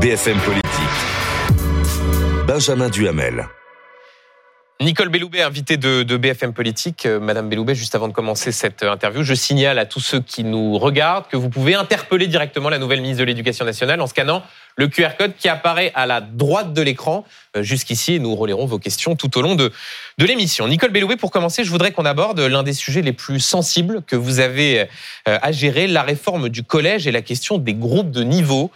BFM Politique. Benjamin Duhamel. Nicole Belloubet, invitée de, BFM Politique. Euh, Madame Belloubet, juste avant de commencer cette euh, interview, je signale à tous ceux qui nous regardent que vous pouvez interpeller directement la nouvelle ministre de l'Éducation nationale en scannant le QR code qui apparaît à la droite de l'écran euh, jusqu'ici et nous relayerons vos questions tout au long de, de l'émission. Nicole Belloubet, pour commencer, je voudrais qu'on aborde l'un des sujets les plus sensibles que vous avez à gérer, la réforme du collège et la question des groupes de niveau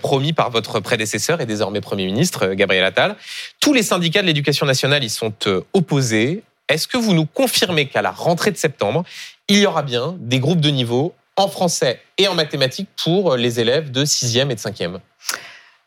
promis par votre prédécesseur et désormais Premier ministre, Gabriel Attal. Tous les syndicats de l'éducation nationale y sont euh, opposés. Est-ce que vous nous confirmez qu'à la rentrée de septembre, il y aura bien des groupes de niveau en français et en mathématiques pour les élèves de 6e et de 5e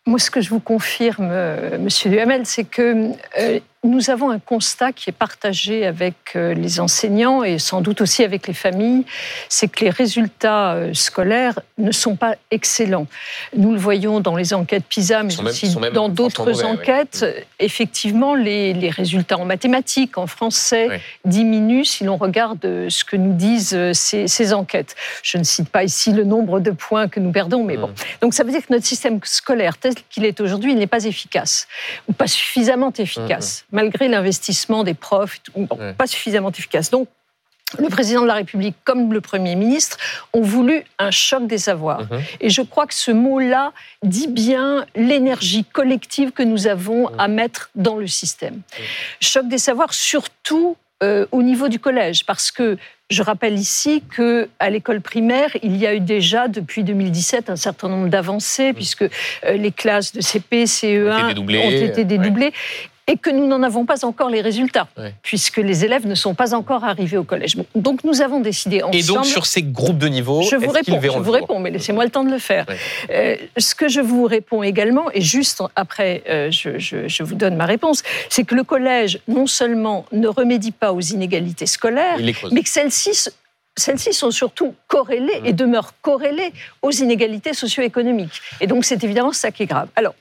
moi, ce que je vous confirme, euh, Monsieur Duhamel, c'est que euh, nous avons un constat qui est partagé avec euh, les enseignants et sans doute aussi avec les familles, c'est que les résultats euh, scolaires ne sont pas excellents. Nous le voyons dans les enquêtes PISA, mais aussi dans d'autres enquêtes. Effectivement, les, résultats en mathématiques, en français, diminuent si l'on regarde euh, ce que nous disent ces, enquêtes. Je ne cite pas ici le nombre de points que nous perdons, mais bon. Mmh. Donc ça veut dire que notre système scolaire tel qu'il est aujourd'hui, il n'est pas efficace, ou pas suffisamment efficace. Mmh malgré l'investissement des profs, pas suffisamment efficace. Donc, le président de la République comme le Premier ministre ont voulu un choc des savoirs. Mhm. Et je crois que ce mot-là dit bien l'énergie collective que nous avons mhm. à mettre dans le système. Choc des savoirs, surtout euh, au niveau du collège, parce que je rappelle ici que à l'école primaire, il y a eu déjà depuis 2017 un certain nombre d'avancées, mhm. puisque euh, les classes de CP, CE1 ont été dédoublées et que nous n'en avons pas encore les résultats, puisque les élèves ne sont pas encore arrivés au collège. Donc nous avons décidé ensemble. Et donc sur ces groupes de niveau, je vous réponds, je vous réponds, mais laissez-moi le temps de le faire. Euh, ce que je vous réponds également, et juste après, euh, je, je, vous donne ma réponse, c'est que le collège non seulement ne remédie pas aux inégalités scolaires, mais que celles-ci celles-ci sont surtout corrélées et mmh. demeurent corrélées aux inégalités socio-économiques. Et donc, c'est évidemment ça qui est grave. Alors,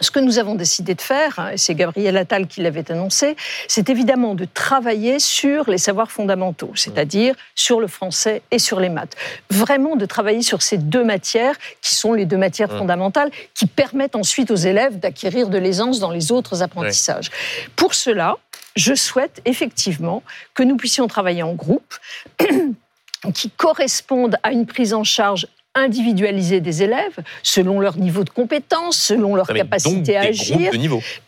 ce que nous avons décidé de faire, hein, et c'est Gabriel Attal qui l'avait annoncé, c'est évidemment de travailler sur les savoirs fondamentaux, c'est-à-dire sur le français et sur les maths. Vraiment de travailler sur ces deux matières qui sont les deux matières fondamentales qui permettent ensuite aux élèves d'acquérir de l'aisance dans les autres apprentissages. Pour cela, je souhaite effectivement que nous puissions travailler en groupe qui correspondent à une prise en charge individualiser des élèves selon leur niveau de compétence, selon leur capacité à agir.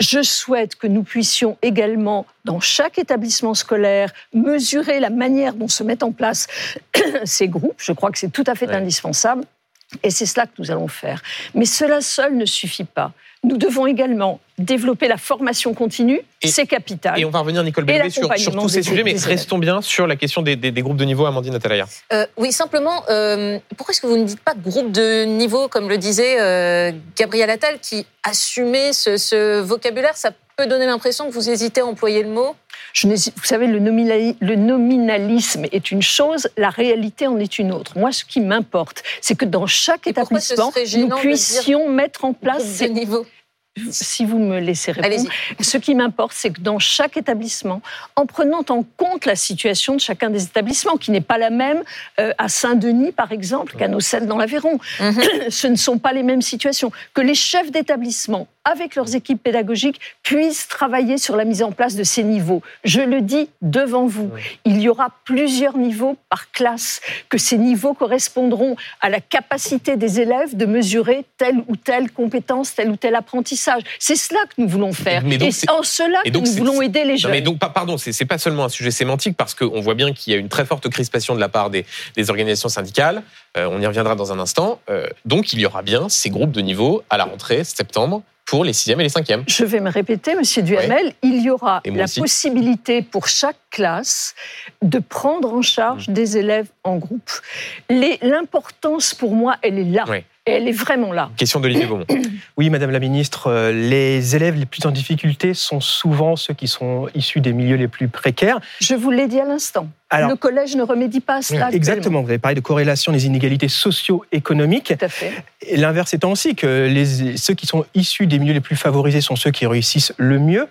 Je souhaite que nous puissions également, dans chaque établissement scolaire, mesurer la manière dont se mettent en place ces groupes. Je crois que c'est tout à fait indispensable. Et c'est cela que nous allons faire. Mais cela seul ne suffit pas. Nous devons également développer la formation continue, c'est capital. Et on va revenir, Nicole Belloubet, sur, tous ces sujets, mais restons bien sur la question des, groupes de niveau, Amandine Atalaya. Euh, oui, simplement, euh, pourquoi est-ce que vous ne dites pas groupe de niveau, comme le disait euh, Gabriel Attal, qui assumait ce, ce vocabulaire? Ça peut donner l'impression que vous hésitez à employer le mot je vous savez, le, nominalisme est une chose, la réalité en est une autre. Moi, ce qui m'importe, c'est que dans chaque établissement, nous puissions mettre en place ces niveaux si vous me laissez répondre, ce qui m'importe, c'est que dans chaque établissement, en prenant en compte la situation de chacun des établissements, qui n'est pas la même euh, à Saint-Denis, par exemple, qu'à Nocelle dans l'Aveyron, mhm. ce ne sont pas les mêmes situations, que les chefs d'établissement avec leurs équipes pédagogiques, puissent travailler sur la mise en place de ces niveaux. Je le dis devant vous, il y aura plusieurs niveaux par classe, que ces niveaux correspondront à la capacité des élèves de mesurer telle ou telle compétence, tel ou tel apprentissage. C'est cela que nous voulons faire. et en cela que nous voulons aider les jeunes. mais donc, pardon, c'est pas seulement un sujet sémantique, parce qu'on voit bien qu'il y a une très forte crispation de la part des, organisations syndicales. Euh, on y reviendra dans un instant. Euh, donc, il y aura bien ces groupes de niveau à la rentrée septembre pour les sixièmes et les cinquièmes. Je vais me répéter, Monsieur Duhamel, il y aura la possibilité pour chaque classe de prendre en charge mmh. des élèves en groupe. L'importance pour moi, elle est là. Elle est vraiment là. Question d'Olivier Beaumont. Oui, Madame la Ministre, euh, les élèves les plus en difficulté sont souvent ceux qui sont issus des milieux les plus précaires. Je vous l'ai dit à l'instant. le collège ne remédie pas à cela. Exactement. Vous avez parlé de corrélation des inégalités socio-économiques. Tout à fait. L'inverse étant aussi que les, ceux qui sont issus des milieux les plus favorisés sont ceux qui réussissent le mieux.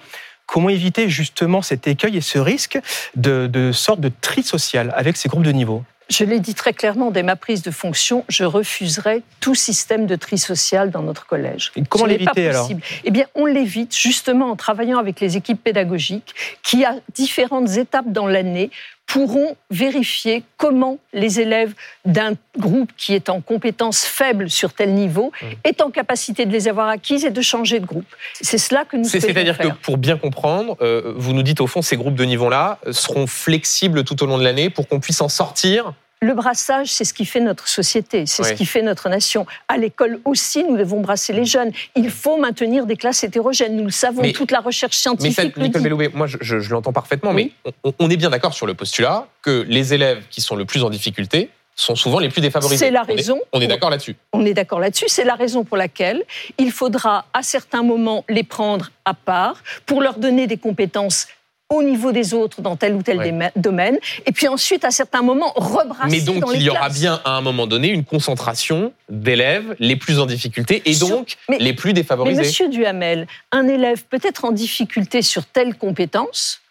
Comment éviter justement cet écueil et ce risque de, de sorte de tri social avec ces groupes de niveau? Je l'ai dit très clairement dès ma prise de fonction, je refuserai tout système de tri social dans notre collège. Et comment Ce n'est pas l'éviter alors possible. Eh bien, on l'évite justement en travaillant avec les équipes pédagogiques qui, à différentes étapes dans l'année, pourront vérifier comment les élèves d'un groupe qui est en compétences faibles sur tel niveau Mmh. est en capacité de les avoir acquises et de changer de groupe. C'est cela que nous souhaitons C'est-à-dire que pour bien comprendre, euh, vous nous dites au fond, ces groupes de niveau-là seront flexibles tout au long de l'année pour qu'on puisse en sortir. Le brassage, c'est ce qui fait notre société, c'est ce qui fait notre nation. À l'école aussi, nous devons brasser les jeunes. Il faut maintenir des classes hétérogènes. Nous le savons, Mais- toute la recherche Mais ça, scientifique le Nicole. Belloubet, moi je, je- je l'entends parfaitement, Oui. mais on, on est bien d'accord sur le postulat que les élèves qui sont le plus en difficulté sont souvent les plus défavorisés. C'est la On est- raison. On est, d'accord là-dessus. On est d'accord là-dessus. C'est la raison pour laquelle il faudra à certains moments les prendre à part pour leur donner des compétences au niveau des autres dans tel ou tel Ouais. domaine, et puis ensuite, à certains moments, rebrasser Mais donc dans les il y aura bien à un moment donné une concentration d'élèves les plus en difficulté et Sur- donc mais- les plus Mais défavorisés. Monsieur Duhamel, un élève peut être en difficulté sur telle compétence,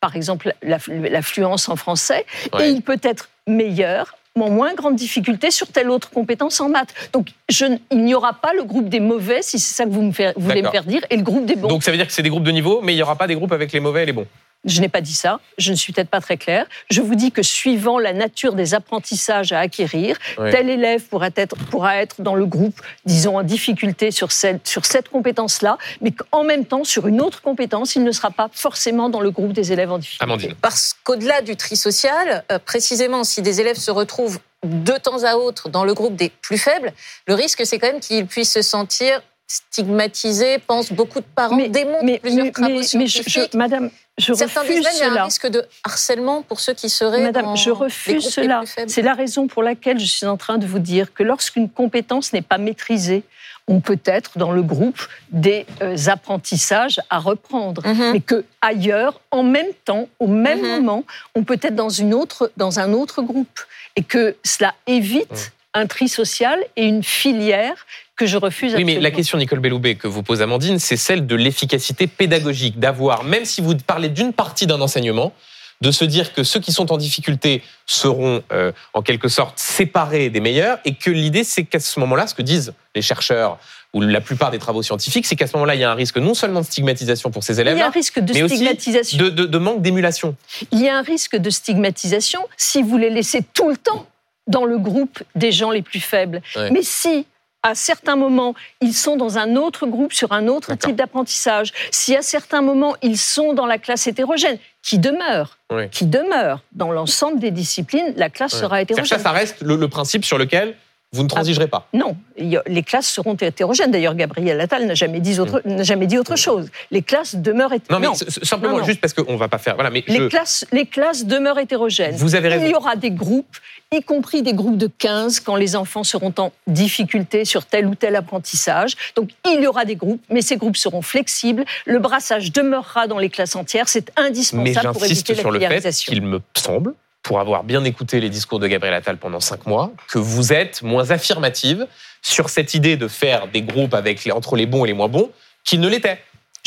par exemple la- l'affluence en français, Ouais. et il peut être meilleur en moins grande difficulté sur telle autre compétence en maths. Donc je, il n'y aura pas le groupe des mauvais, si c'est ça que vous me faire- voulez me faire dire, et le groupe des bons. Donc ça veut dire que c'est des groupes de niveau, mais il n'y aura pas des groupes avec les mauvais et les bons. Je n'ai pas dit ça, je ne suis peut-être pas très claire. Je vous dis que suivant la nature des apprentissages à acquérir, tel élève pourra être, pourra être dans le groupe, disons, en difficulté sur cette, sur cette compétence-là, mais qu'en même temps, sur une autre compétence, il ne sera pas forcément dans le groupe des élèves en difficulté. Amandine. Parce qu'au-delà du tri social, euh, précisément, si des élèves se retrouvent de temps à autre dans le groupe des plus faibles, le risque, c'est quand même qu'ils puissent se sentir stigmatisés, pensent beaucoup de parents, démontrent plusieurs travaux mais je- scientifiques. je- Madame, je Certains disent refuse même qu'il y a un cela. risque de harcèlement pour ceux qui seraient Madame, dans je refuse cela. C'est la raison pour laquelle je suis en train de vous dire que lorsqu'une compétence n'est pas maîtrisée, on peut être dans le groupe des euh, apprentissages à reprendre, Mhm. mais que ailleurs, en même temps, au même Mhm. moment, on peut être dans une autre, dans un autre groupe, et que cela évite Mhm. Un tri social et une filière que je refuse. Oui, mais la absolument. question, Nicole Belloubet, que vous pose Amandine, c'est celle de l'efficacité pédagogique, d'avoir, même si vous parlez d'une partie d'un enseignement, de se dire que ceux qui sont en difficulté seront euh, en quelque sorte séparés des meilleurs, et que l'idée, c'est qu'à ce moment-là, ce que disent les chercheurs ou la plupart des travaux scientifiques, c'est qu'à ce moment-là, il y a un risque non seulement de stigmatisation pour ces il y a un élèves-là, risque de mais aussi stigmatisation. de, de- de manque d'émulation. il y a un risque de stigmatisation si vous les laissez tout le temps dans le groupe des gens les plus faibles. Ouais. Mais si à certains moments, ils sont dans un autre groupe sur un autre type d'apprentissage, si à certains moments, ils sont dans la classe hétérogène, qui demeure, qui demeure dans l'ensemble des disciplines, la classe sera hétérogène. Ça, ça reste le, le principe sur lequel vous ne transigerez pas. Non, les classes seront hétérogènes. D'ailleurs, Gabriel Attal n'a jamais dit autre, n'a jamais dit autre chose. Les classes demeurent Mm. Non, hétérogènes. mais simplement, Non, juste parce qu'on va pas faire. Voilà, mais Les, je- classes, les classes demeurent hétérogènes. vous avez raison. Il y aura des groupes, y compris des groupes de 15, quand les enfants seront en difficulté sur tel ou tel apprentissage. Donc, il y aura des groupes, mais ces groupes seront flexibles. Le brassage demeurera dans les classes entières. C'est Mais indispensable pour éviter la sur le fait qu'il me semble, pour avoir bien écouté les discours de Gabriel Attal pendant cinq mois, que vous êtes moins affirmative sur cette idée de faire des groupes avec les, entre les bons et les moins bons qu'il ne l'était.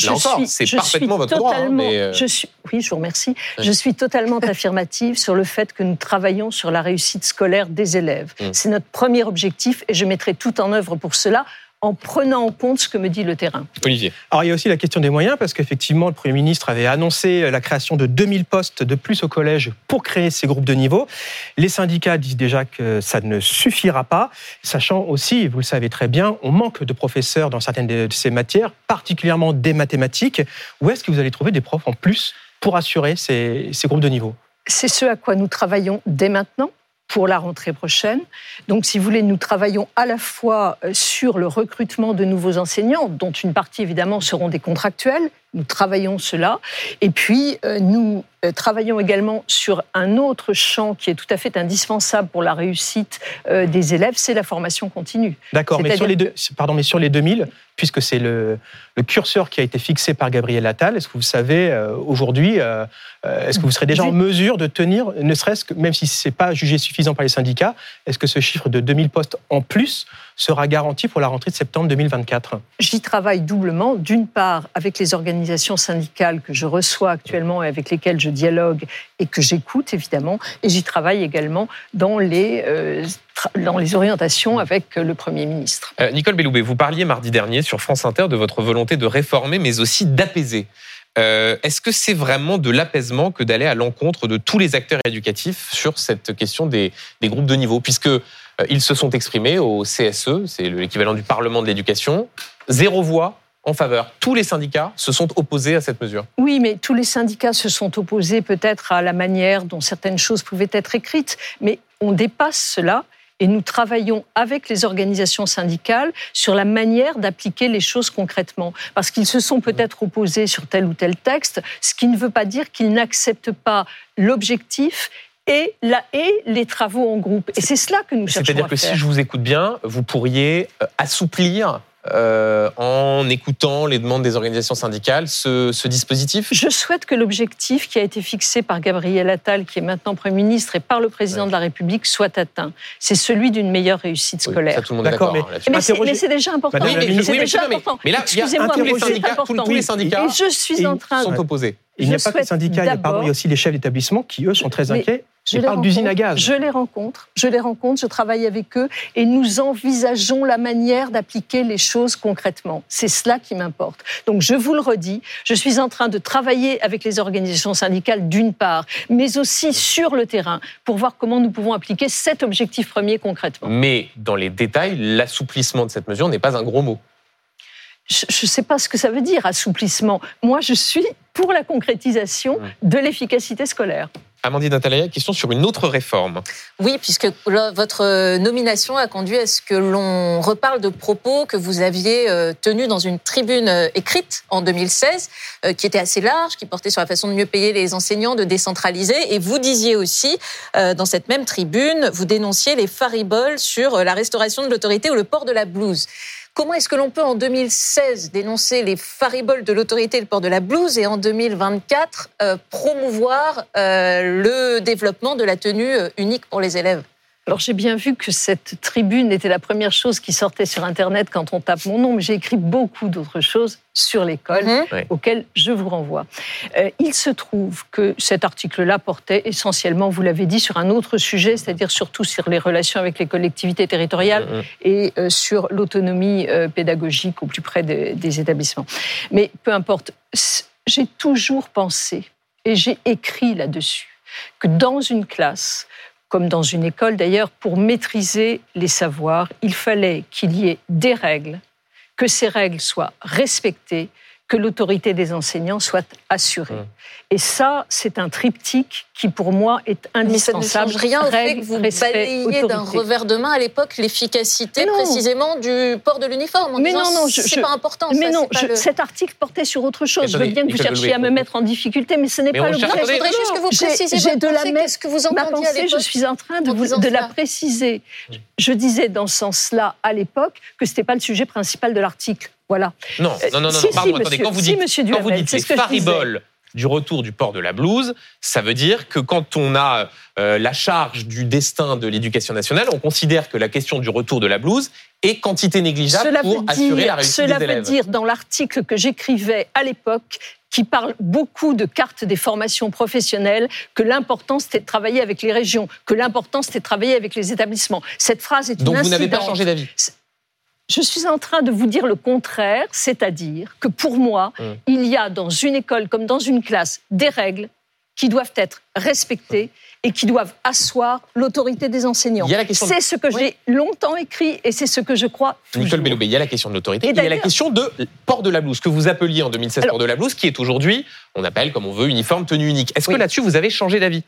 Là encore, c'est je parfaitement suis votre droit. hein, mais, euh, je suis, oui, je vous remercie. Oui. Je suis totalement affirmative sur le fait que nous travaillons sur la réussite scolaire des élèves. Mm. C'est notre premier objectif et je mettrai tout en œuvre pour cela en prenant en compte ce que me dit le terrain. Olivier. Alors il y a aussi la question des moyens, parce qu'effectivement, le Premier ministre avait annoncé la création de 2000 postes de plus au collège pour créer ces groupes de niveau. Les syndicats disent déjà que ça ne suffira pas, sachant aussi, vous le savez très bien, on manque de professeurs dans certaines de ces matières, particulièrement des mathématiques. Où est-ce que vous allez trouver des profs en plus pour assurer ces, ces groupes de niveau? C'est ce à quoi nous travaillons dès maintenant pour la rentrée prochaine. Donc, si vous voulez, nous travaillons à la fois euh, sur le recrutement de nouveaux enseignants, dont une partie évidemment seront des contractuels. Nous travaillons cela. Et puis, euh, nous euh, travaillons également sur un autre champ qui est tout à fait indispensable pour la réussite euh, des élèves, c'est la formation continue. D'accord, mais sur, les deux, pardon, mais sur les 2000, puisque c'est le, le curseur qui a été fixé par Gabriel Attal, est-ce que vous savez aujourd'hui, est-ce que vous serez déjà en mesure de tenir, ne serait-ce que, même si ce n'est pas jugé suffisant par les syndicats, est-ce que ce chiffre de 2000 postes en plus sera garanti pour la rentrée de septembre 2024 J'y travaille doublement, d'une part avec les organisations organisations syndicales que je reçois actuellement et avec lesquelles je dialogue et que j'écoute évidemment, et j'y travaille également dans les, euh, dans les orientations avec le Premier ministre. Euh, Nicole Belloubet, vous parliez mardi dernier sur France Inter de votre volonté de réformer, mais aussi d'apaiser. Euh, Est-ce que c'est vraiment de l'apaisement que d'aller à l'encontre de tous les acteurs éducatifs sur cette question des, des groupes de niveau? Puisque euh, ils se sont exprimés au CSE, c'est l'équivalent du Parlement de l'éducation, zéro voix en faveur. Tous les syndicats se sont opposés à cette mesure. Oui, mais tous les syndicats se sont opposés peut-être à la manière dont certaines choses pouvaient être écrites, mais on dépasse cela et nous travaillons avec les organisations syndicales sur la manière d'appliquer les choses concrètement. Parce qu'ils se sont peut-être opposés sur tel ou tel texte, ce qui ne veut pas dire qu'ils n'acceptent pas l'objectif et, la, et les travaux en groupe. Et c'est cela que nous cherchons C'est-à-dire à que faire. si je vous écoute bien, vous pourriez euh, assouplir euh, en écoutant les demandes des organisations syndicales ce, ce dispositif? Je souhaite que l'objectif qui a été fixé par Gabriel Attal, qui est maintenant Premier ministre, et par le Président de la République soit atteint. C'est celui d'une meilleure réussite Oui, scolaire. ça, tout le monde est D'accord, mais- hein, c'est, Interroger- déjà important. Oui, mais, c'est oui, mais déjà je sais, mais- important. mais là, Excusez-moi, tous les syndicats, tous, important. tous les syndicats Et je suis en train sont de... opposés. Il n'y a pas que les syndicats, il y a, pardon, il y a aussi les chefs d'établissement qui, eux, sont très Mais inquiets. Je parlent d'usine à gaz. Je les rencontre, je les rencontre, je travaille avec eux et nous envisageons la manière d'appliquer les choses concrètement. C'est cela qui m'importe. Donc je vous le redis, je suis en train de travailler avec les organisations syndicales d'une part, mais aussi sur le terrain pour voir comment nous pouvons appliquer cet objectif premier concrètement. Mais dans les détails, l'assouplissement de cette mesure n'est pas un gros mot. Je ne sais pas ce que ça veut dire, assouplissement. Moi, je suis pour la concrétisation de l'efficacité scolaire. Amandine Atalaya, question sur une autre réforme. Oui, puisque votre euh, nomination a conduit à ce que l'on reparle de propos que vous aviez euh, tenus dans une tribune euh, écrite en 2016, euh, qui était assez large, qui portait sur la façon de mieux payer les enseignants, de décentraliser. Et vous disiez aussi, dans cette même tribune, vous dénonciez les fariboles sur la restauration de l'autorité ou le port de la blouse. Comment est-ce que l'on peut en 2016 dénoncer les fariboles de l'autorité et le port de la blouse et en 2024 euh, promouvoir euh, le développement de la tenue euh, unique pour les élèves? Alors j'ai bien vu que cette tribune était la première chose qui sortait sur Internet quand on tape mon nom, mais j'ai écrit beaucoup d'autres choses sur l'école. Ouais. auxquelles je vous renvoie. Euh, il se trouve que cet article-là portait essentiellement, vous l'avez dit, sur un autre sujet, c'est-à-dire surtout sur les relations avec les collectivités territoriales Mhm. et euh, sur l'autonomie euh, pédagogique au plus près des, des établissements. Mais peu importe, j'ai toujours pensé, et j'ai écrit là-dessus, que dans une classe, comme dans une école d'ailleurs, pour maîtriser les savoirs, il fallait qu'il y ait des règles, que ces règles soient respectées, que l'autorité des enseignants soit assurée. Mmh. Et ça, c'est un triptyque qui, pour moi, est Mais ça ne indispensable. change rien au fait Règles, que vous respect, balayez d'un revers de main à l'époque l'efficacité précisément du port de l'uniforme Mais disant non, non, je- c'est je- pas important. Mais ça, non, je- le- cet article portait sur autre chose. Je veux bien que vous cherchiez à me mettre en difficulté, mais ce n'est Mais pas l'objet. mais je voudrais juste que vous J'ai- précisiez j'ai votre de la Qu'est-ce que vous Ma entendiez à pensée, je suis en train de, vous- de la préciser. Je disais dans ce sens-là, à l'époque, que ce n'était pas le sujet principal de l'article. Voilà. Non, non, non, non, si, si, pardon, attendez. monsieur, Quand vous si, dites, monsieur quand vous dites les ce fariboles du retour du port de la blouse, ça veut dire que quand on a euh, la charge du destin de l'éducation nationale, on considère que la question du retour de la blouse est quantité négligeable Cela pour veut assurer la réussite cela des veut élèves. dire dans l'article que j'écrivais à l'époque, qui parle beaucoup de cartes des formations professionnelles, que l'important c'était de travailler avec les régions, que l'important c'était de travailler avec les établissements. Cette phrase est Donc une vous n'avez pas changé d'avis. Je suis en train de vous dire le contraire, c'est-à-dire que pour moi, Hum. il y a dans une école comme dans une classe des règles qui doivent être respectées et qui doivent asseoir l'autorité des enseignants. De- C'est ce que j'ai longtemps écrit et c'est ce que je crois toujours. Nicole Belloubet, il y a la question de l'autorité, Et il y a la question de port de la blouse, que vous appeliez en 2016 Alors- port de la blouse, qui est aujourd'hui, on appelle comme on veut, uniforme, tenue unique. Est-ce Oui. que là-dessus, vous avez changé d'avis?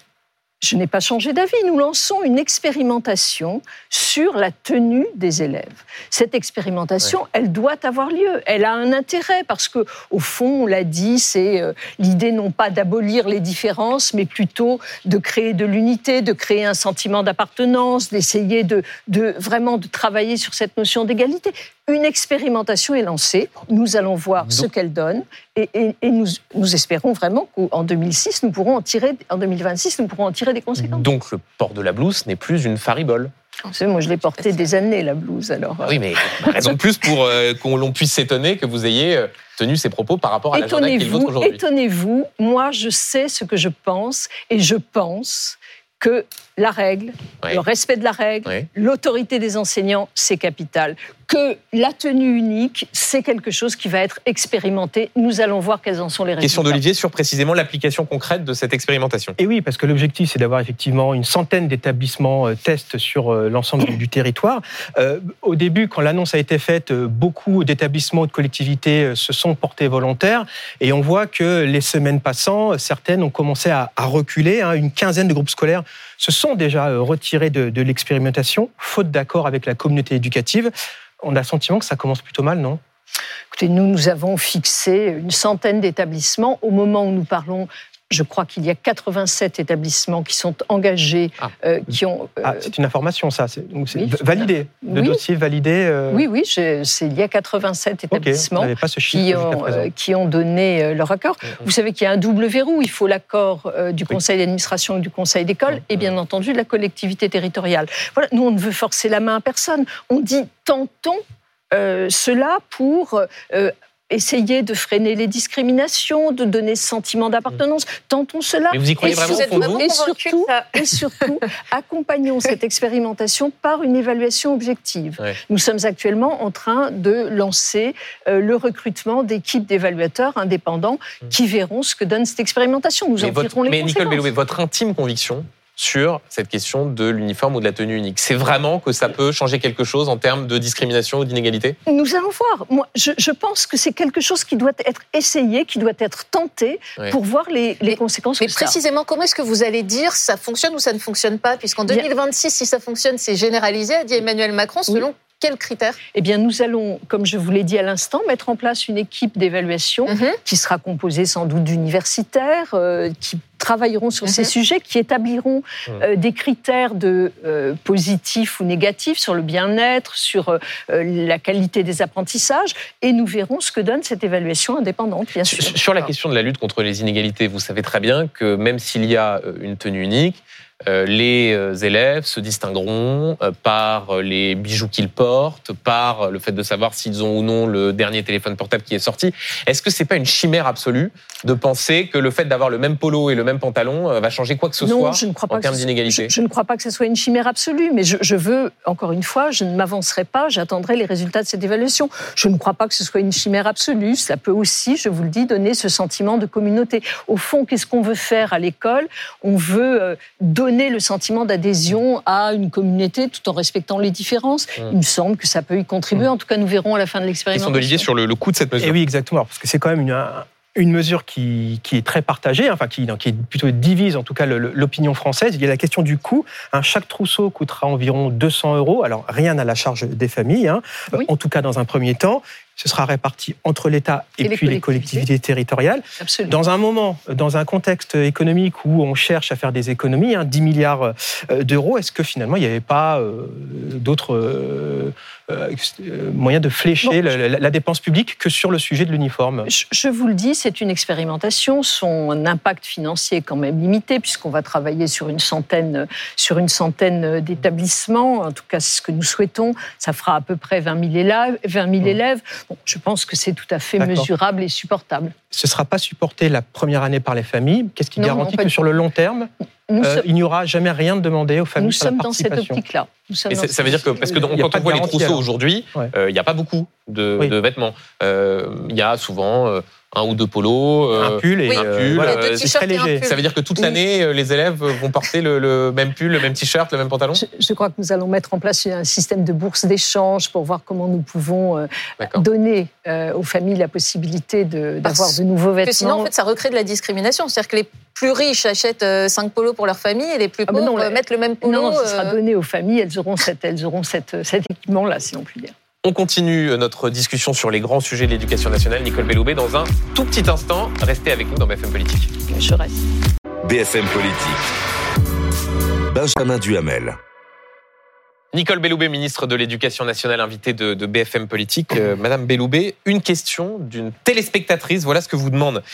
Je n'ai pas changé d'avis. Nous lançons une expérimentation sur la tenue des élèves. Cette expérimentation, elle doit avoir lieu. Elle a un intérêt parce que, au fond, on l'a dit, c'est euh, l'idée non pas d'abolir les différences, mais plutôt de créer de l'unité, de créer un sentiment d'appartenance, d'essayer de, de vraiment de travailler sur cette notion d'égalité. Une expérimentation est lancée. Nous allons voir ce qu'elle donne et, et- et nous, nous espérons vraiment qu'en 2006, nous pourrons en tirer, en 2026, nous pourrons en tirer des conséquences. Donc le port de la blouse n'est plus une faribole. Vous savez, moi, je l'ai portée des années, la blouse. Alors, oui, mais raison de plus pour euh, qu'on l'on puisse s'étonner que vous ayez euh, tenu ces propos par rapport à l'agenda qui est le vôtre aujourd'hui. Étonnez-vous, moi, je sais ce que je pense et je pense que la règle, le respect de la règle, l'autorité des enseignants, c'est capital. Que la tenue unique, c'est quelque chose qui va être expérimenté. Nous allons voir quels en sont les résultats. Question d'Olivier sur précisément l'application concrète de cette expérimentation. Et oui, parce que l'objectif, c'est d'avoir effectivement une centaine d'établissements euh, tests sur euh, l'ensemble du territoire. Euh, au début, quand l'annonce a été faite, beaucoup d'établissements ou de collectivités se sont portés volontaires. Et on voit que les semaines passant, certaines ont commencé à, reculer. Hein. Une quinzaine de groupes scolaires se sont déjà euh, retirés de, l'expérimentation, faute d'accord avec la communauté éducative. On a le sentiment que ça commence plutôt mal, non? Écoutez, nous, nous avons fixé une centaine d'établissements. Au moment où nous parlons, je crois qu'il y a 87 établissements qui sont engagés, ah. euh, qui ont. Euh, ah, c'est une information, ça. C'est validé. Le dossier validé. Euh, oui, oui. Il y a 87 établissements qui, ont, qui, ont, donné leur accord. Mm. Vous savez qu'il y a un double verrou. Il faut l'accord du conseil d'administration et du conseil d'école, mm, et bien entendu de la collectivité territoriale. Voilà. Nous, on ne veut forcer la main à personne. On dit tentons cela pour essayer de freiner les discriminations, de donner ce sentiment d'appartenance. Tentons cela. Mais vous y croyez vraiment et, surtout, et surtout, accompagnons cette expérimentation par une évaluation objective. Nous sommes actuellement en train de lancer euh, le recrutement d'équipes d'évaluateurs indépendants mm. qui verront ce que donne cette expérimentation. Nous en tirerons les mais Nicole votre intime conviction, sur cette question de l'uniforme ou de la tenue unique. C'est vraiment que ça peut changer quelque chose en termes de discrimination ou d'inégalité? Nous allons voir. Moi, je, pense que c'est quelque chose qui doit être essayé, qui doit être tenté pour voir les, conséquences. Mais précisément, comment est-ce que vous allez dire ça fonctionne ou ça ne fonctionne pas? Puisqu'en 2026, si ça fonctionne, c'est généralisé, a dit Emmanuel Macron, selon quels critères Eh bien, nous allons, comme je vous l'ai dit à l'instant, mettre en place une équipe d'évaluation mhm. qui sera composée sans doute d'universitaires, euh, qui travailleront sur ces mhm. sujets, qui établiront euh, des critères de euh, positifs ou négatifs sur le bien-être, sur la qualité des apprentissages, et nous verrons ce que donne cette évaluation indépendante, bien sûr. Sur la question de la lutte contre les inégalités, vous savez très bien que même s'il y a une tenue unique, les euh, élèves se distingueront euh, par les bijoux qu'ils portent, par le fait de savoir s'ils ont ou non le dernier téléphone portable qui est sorti. Est-ce que c'est pas une chimère absolue de penser que le fait d'avoir le même polo et le même pantalon va changer quoi que ce soit je ne crois pas en termes d'inégalité je, ne crois pas que ce soit une chimère absolue, mais je, je veux, encore une fois, je ne m'avancerai pas, j'attendrai les résultats de cette évaluation. Je ne crois pas que ce soit une chimère absolue. Ça peut aussi, je vous le dis, donner ce sentiment de communauté. Au fond, qu'est-ce qu'on veut faire à l'école? On veut donner donner le sentiment d'adhésion à une communauté tout en respectant les différences. Mmh. Il me semble que ça peut y contribuer. Mmh. En tout cas, nous verrons à la fin de l'expérience. Question d'Olivier sur le, coût de cette mesure. Et oui, exactement. Parce que c'est quand même une, une mesure qui, qui, est très partagée, enfin qui, qui plutôt divise en tout cas l'opinion française. Il y a la question du coût. chaque trousseau coûtera environ 200 euros. Alors rien à la charge des familles, hein. en tout cas dans un premier temps ce sera réparti entre l'État et, puis les collectivités, territoriales. Dans un moment, dans un contexte économique où on cherche à faire des économies, 10 hein, milliards euh, d'euros, est-ce que finalement il n'y avait pas euh, d'autres euh, moyens de flécher la, dépense publique que sur le sujet de l'uniforme je, vous le dis, c'est une expérimentation. Son impact financier est quand même limité puisqu'on va travailler sur une centaine, sur une centaine d'établissements. En tout cas, c'est ce que nous souhaitons. Ça fera à peu près 20 000 élèves. 20 000 élèves je pense que c'est tout à fait mesurable et supportable. Ce ne sera pas supporté la première année par les familles. Qu'est-ce qui garantit que sur le long terme, euh, il n'y aura jamais rien de demandé aux familles Nous sommes dans cette optique-là. Ça veut dire que, parce que quand on voit les trousseaux aujourd'hui, euh, il n'y a pas beaucoup de, vêtements. Euh, il y a souvent un ou deux polos, un pull et un pull. c'est très léger. Ça veut dire que toute l'année, les élèves vont porter le, même pull, le même t-shirt, le même pantalon. Je, crois que nous allons mettre en place un système de bourse d'échange pour voir comment nous pouvons donner aux familles la possibilité d'avoir de, nouveaux vêtements. sinon, en fait, ça recrée de la discrimination. C'est-à-dire que les plus riches achètent 5 polos pour leur famille et les plus ah, pauvres mettent le même polo. Non, ce sera donné aux familles. Elles auront, cette, elles auront cet équipement-là, si on peut dire. On continue notre discussion sur les grands sujets de l'éducation nationale. Nicole Belloubet, dans un tout petit instant. Restez avec nous dans BFM Politique. Je reste. BFM Politique. Benjamin Duhamel. Nicole Belloubet, ministre de l'Éducation nationale, invitée de, de BFM Politique. Euh, Madame Belloubet, une question d'une téléspectatrice. Voilà ce que vous demande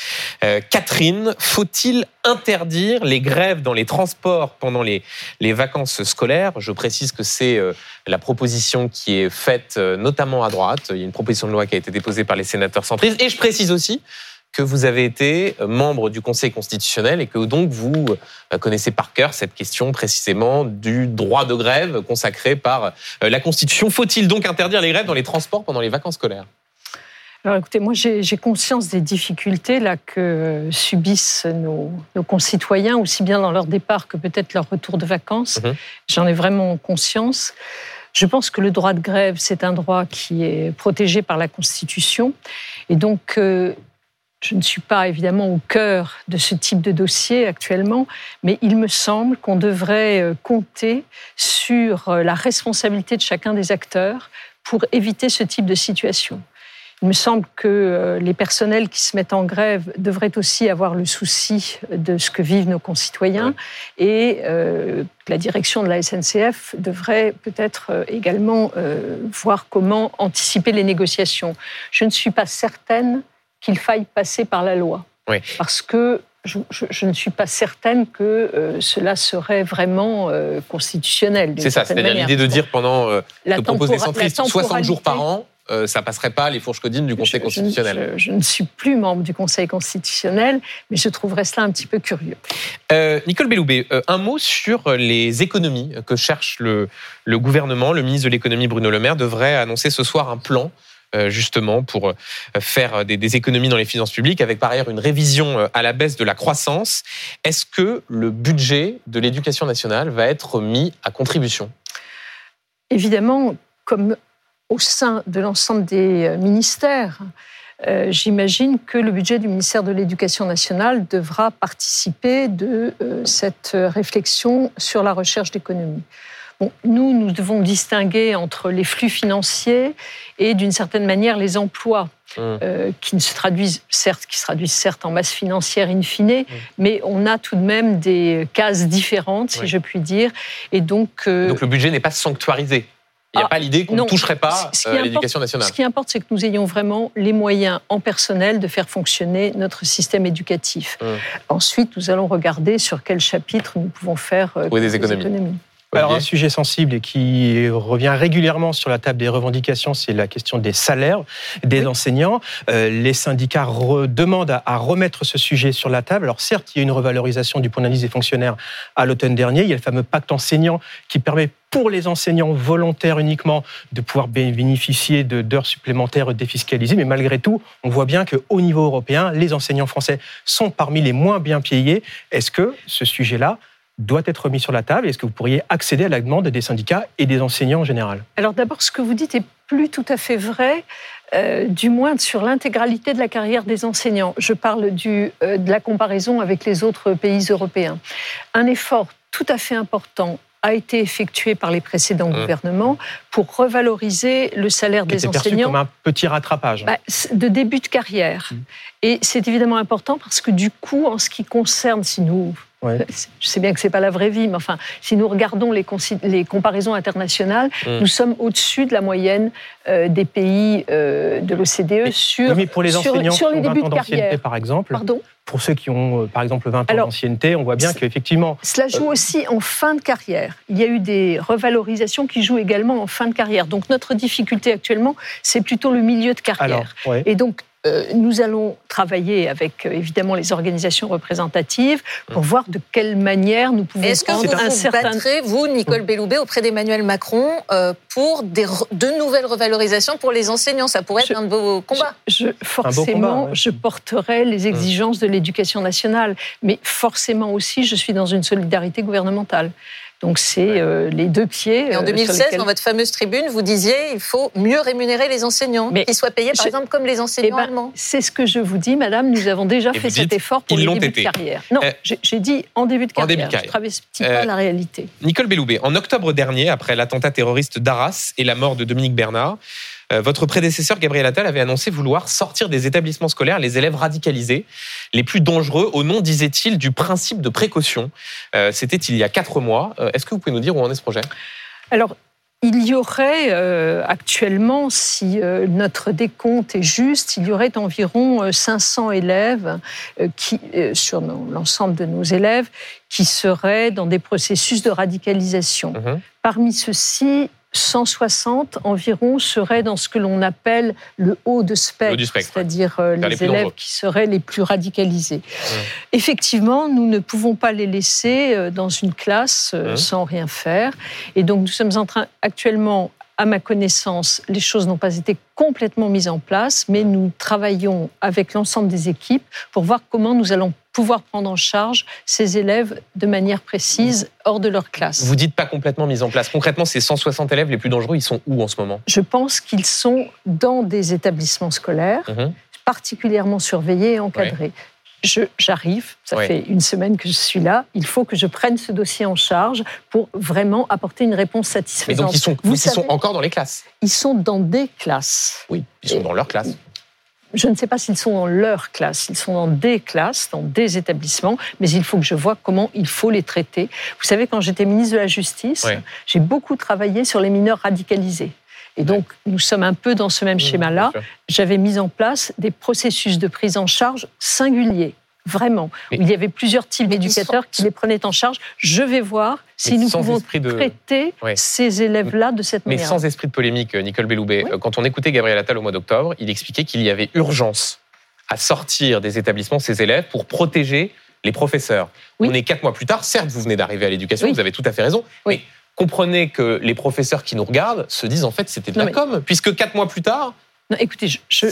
euh, Catherine. Faut-il interdire les grèves dans les transports pendant les, les vacances scolaires? Je précise que c'est euh, la proposition qui est faite euh, notamment à droite. Il y a une proposition de loi qui a été déposée par les sénateurs centristes. Et je précise aussi que vous avez été euh, membre du Conseil constitutionnel et que donc vous euh, connaissez par cœur cette question précisément du droit de grève consacré par euh, la Constitution. Faut-il donc interdire les grèves dans les transports pendant les vacances scolaires? Alors écoutez, moi j'ai conscience des difficultés là que subissent nos, nos concitoyens, aussi bien dans leur départ que peut-être leur retour de vacances. Mhm. J'en ai vraiment conscience. Je pense que le droit de grève, c'est un droit qui est protégé par la Constitution. Et donc, euh, je ne suis pas évidemment au cœur de ce type de dossier actuellement, mais il me semble qu'on devrait euh, compter sur euh, la responsabilité de chacun des acteurs pour éviter ce type de situation. Il me semble que euh, les personnels qui se mettent en grève devraient aussi avoir le souci de ce que vivent nos concitoyens et euh, la direction de la SNCF devrait peut-être également euh, voir comment anticiper les négociations. Je ne suis pas certaine qu'il faille passer par la loi Oui. parce que je, je- je ne suis pas certaine que euh, cela serait vraiment euh, constitutionnel. C'est ça, c'est-à-dire l'idée de dire pendant, euh, La tempora- la centristes, 60 jours par an, euh, ça passerait pas les fourches codines du Conseil je- constitutionnel. Je, ne suis plus membre du Conseil constitutionnel, mais je trouverais cela un petit peu curieux. Nicole Belloubet, un mot sur les économies que cherche le, le gouvernement. Le ministre de l'économie, Bruno Le Maire, devrait annoncer ce soir un plan justement pour euh, faire des, des économies dans les finances publiques, avec par ailleurs une révision euh, à la baisse de la croissance. Est-ce que le budget de l'éducation nationale va être mis à contribution? Évidemment, comme au sein de l'ensemble des euh, ministères, euh, j'imagine que le budget du ministère de l'Éducation nationale devra participer de euh, cette réflexion sur la recherche d'économie. Bon, nous, nous devons distinguer entre les flux financiers et, d'une certaine manière, les emplois. Hum. euh, qui ne se traduisent certes, qui se traduisent certes en masse financière in fine, mais on a tout de même des cases différentes, si Oui. je puis dire, et donc, euh, Donc le budget n'est pas sanctuarisé. Il n'y a Ah, pas l'idée qu'on ne toucherait pas euh, l'éducation nationale. Ce qui importe, c'est que nous ayons vraiment les moyens en personnel de faire fonctionner notre système éducatif. Hum. Ensuite, nous allons regarder sur quel chapitre nous pouvons faire euh, Trouver des économies. Alors un sujet sensible et qui revient régulièrement sur la table des revendications, c'est la question des salaires des Oui. enseignants. Euh, les syndicats demandent à, à remettre ce sujet sur la table. Alors certes, il y a une revalorisation du point d'indice des fonctionnaires à l'automne dernier. Il y a le fameux pacte enseignant qui permet pour les enseignants volontaires uniquement de pouvoir bé- bénéficier d'heures supplémentaires défiscalisées. Mais malgré tout, on voit bien qu'au niveau européen, les enseignants français sont parmi les moins bien payés. Est-ce que ce sujet-là doit être mis sur la table Est-ce que vous pourriez accéder à la demande des syndicats et des enseignants en général Alors d'abord, ce que vous dites est plus tout à fait vrai, euh, du moins sur l'intégralité de la carrière des enseignants. Je parle du, euh, de la comparaison avec les autres pays européens. Un effort tout à fait important a été effectué par les précédents Mmh. gouvernements pour revaloriser le salaire Qui des était perçu enseignants. comme un petit rattrapage. Bah, de début de carrière. Mm. Et c'est évidemment important parce que du coup, en ce qui concerne, si nous, Ouais. je sais bien que c'est pas la vraie vie, mais enfin, si nous regardons les, comparaisons internationales, Mm. nous sommes au-dessus de la moyenne euh, des pays euh, de l'OCDE sur, Oui, mais pour les sur- enseignants sur les qui ont 20 débuts de carrière. par exemple, Pardon? pour ceux qui ont, euh, par exemple, 20 ans d'ancienneté, on voit bien qu'effectivement, Cela joue aussi en fin de carrière. Il y a eu des revalorisations qui jouent également en fin de carrière. Donc notre difficulté actuellement, c'est plutôt le milieu de carrière. alors, ouais. Et donc, euh, nous allons travailler avec euh, évidemment les organisations représentatives pour voir de quelle manière nous pouvons Est-ce que vous un vous certain. battrez, vous, Nicole Belloubet, auprès d'Emmanuel Macron euh, pour des, re- de nouvelles revalorisations pour les enseignants? Ça pourrait être Je- un de vos combats. Je, forcément, combat, ouais. je porterai les exigences de l'éducation nationale, mais forcément aussi, je suis dans une solidarité gouvernementale. Donc c'est euh, les deux pieds. Et en euh, sur 2016, lesquels- dans votre fameuse tribune, vous disiez il faut mieux rémunérer les enseignants, Mais qu'ils soient payés, par je- exemple, comme les Eh enseignants ben, allemands. c'est ce que je vous dis, madame. Nous avons déjà Et fait cet effort pour les été. de carrière. Non, Euh, j'ai j'ai dit en début de en carrière. début de Je carrière. ne travestis Euh, pas la réalité. Nicole Belloubet, en octobre dernier, après l'attentat terroriste d'Arras et la mort de Dominique Bernard, euh, votre prédécesseur Gabriel Attal avait annoncé vouloir sortir des établissements scolaires les élèves radicalisés, les plus dangereux, au nom, disait-il, du principe de précaution. Euh, C'était il y a quatre mois. Euh, Est-ce que vous pouvez nous dire où en est ce projet? Alors, il y aurait euh, actuellement, si euh, notre décompte est juste, il y aurait environ euh, 500 élèves euh, qui, euh, sur l'ensemble de nos élèves qui seraient dans des processus de radicalisation. Mhm. Parmi ceux-ci, 160 environ seraient dans ce que l'on appelle le haut de spectre, c'est-à-dire euh, les, élèves qui seraient les plus radicalisés. Effectivement, nous ne pouvons pas les laisser euh, dans une classe euh, sans rien faire. Et donc, nous sommes en train actuellement, à ma connaissance, les choses n'ont pas été complètement mises en place, mais nous travaillons avec l'ensemble des équipes pour voir comment nous allons pouvoir prendre en charge ces élèves de manière précise hors de leur classe. Vous dites pas complètement mise en place. Concrètement, ces 160 élèves les plus dangereux, ils sont où en ce moment? Je pense qu'ils sont dans des établissements scolaires, Mhm. particulièrement surveillés et encadrés. Je- J'arrive, ça fait une semaine que je suis là. Il faut que je prenne ce dossier en charge pour vraiment apporter une réponse Mais satisfaisante. donc, ils sont, Vous donc, ils sont savez- encore dans les classes? Ils sont dans des classes. Oui, ils sont Et- dans leur classe. Je ne sais pas s'ils sont dans leur classe, ils sont dans des classes, dans des établissements, mais il faut que je vois comment il faut les traiter. Vous savez, quand j'étais ministre de la Justice, j'ai beaucoup travaillé sur les mineurs radicalisés. Et donc, nous sommes un peu dans ce même schéma-là. J'avais mis en place des processus de prise en charge singuliers. Vraiment, Mais- il y avait plusieurs types Mais d'éducateurs sont- qui les prenaient en charge. Je vais voir si Mais nous pouvons de- traiter Ouais. ces élèves-là de cette Mais manière. sans esprit de polémique, euh, Nicole Belloubet, Oui. euh, quand on écoutait Gabriel Attal au mois d'octobre, il expliquait qu'il y avait urgence à sortir des établissements ces élèves pour protéger les professeurs. Oui. On est quatre mois plus tard, certes, vous venez d'arriver à l'éducation, Oui. vous avez tout à fait raison, Oui. mais comprenez que les professeurs qui nous regardent se disent en fait c'était de Non, la mais- com, puisque quatre mois plus tard, Non, écoutez, je, je-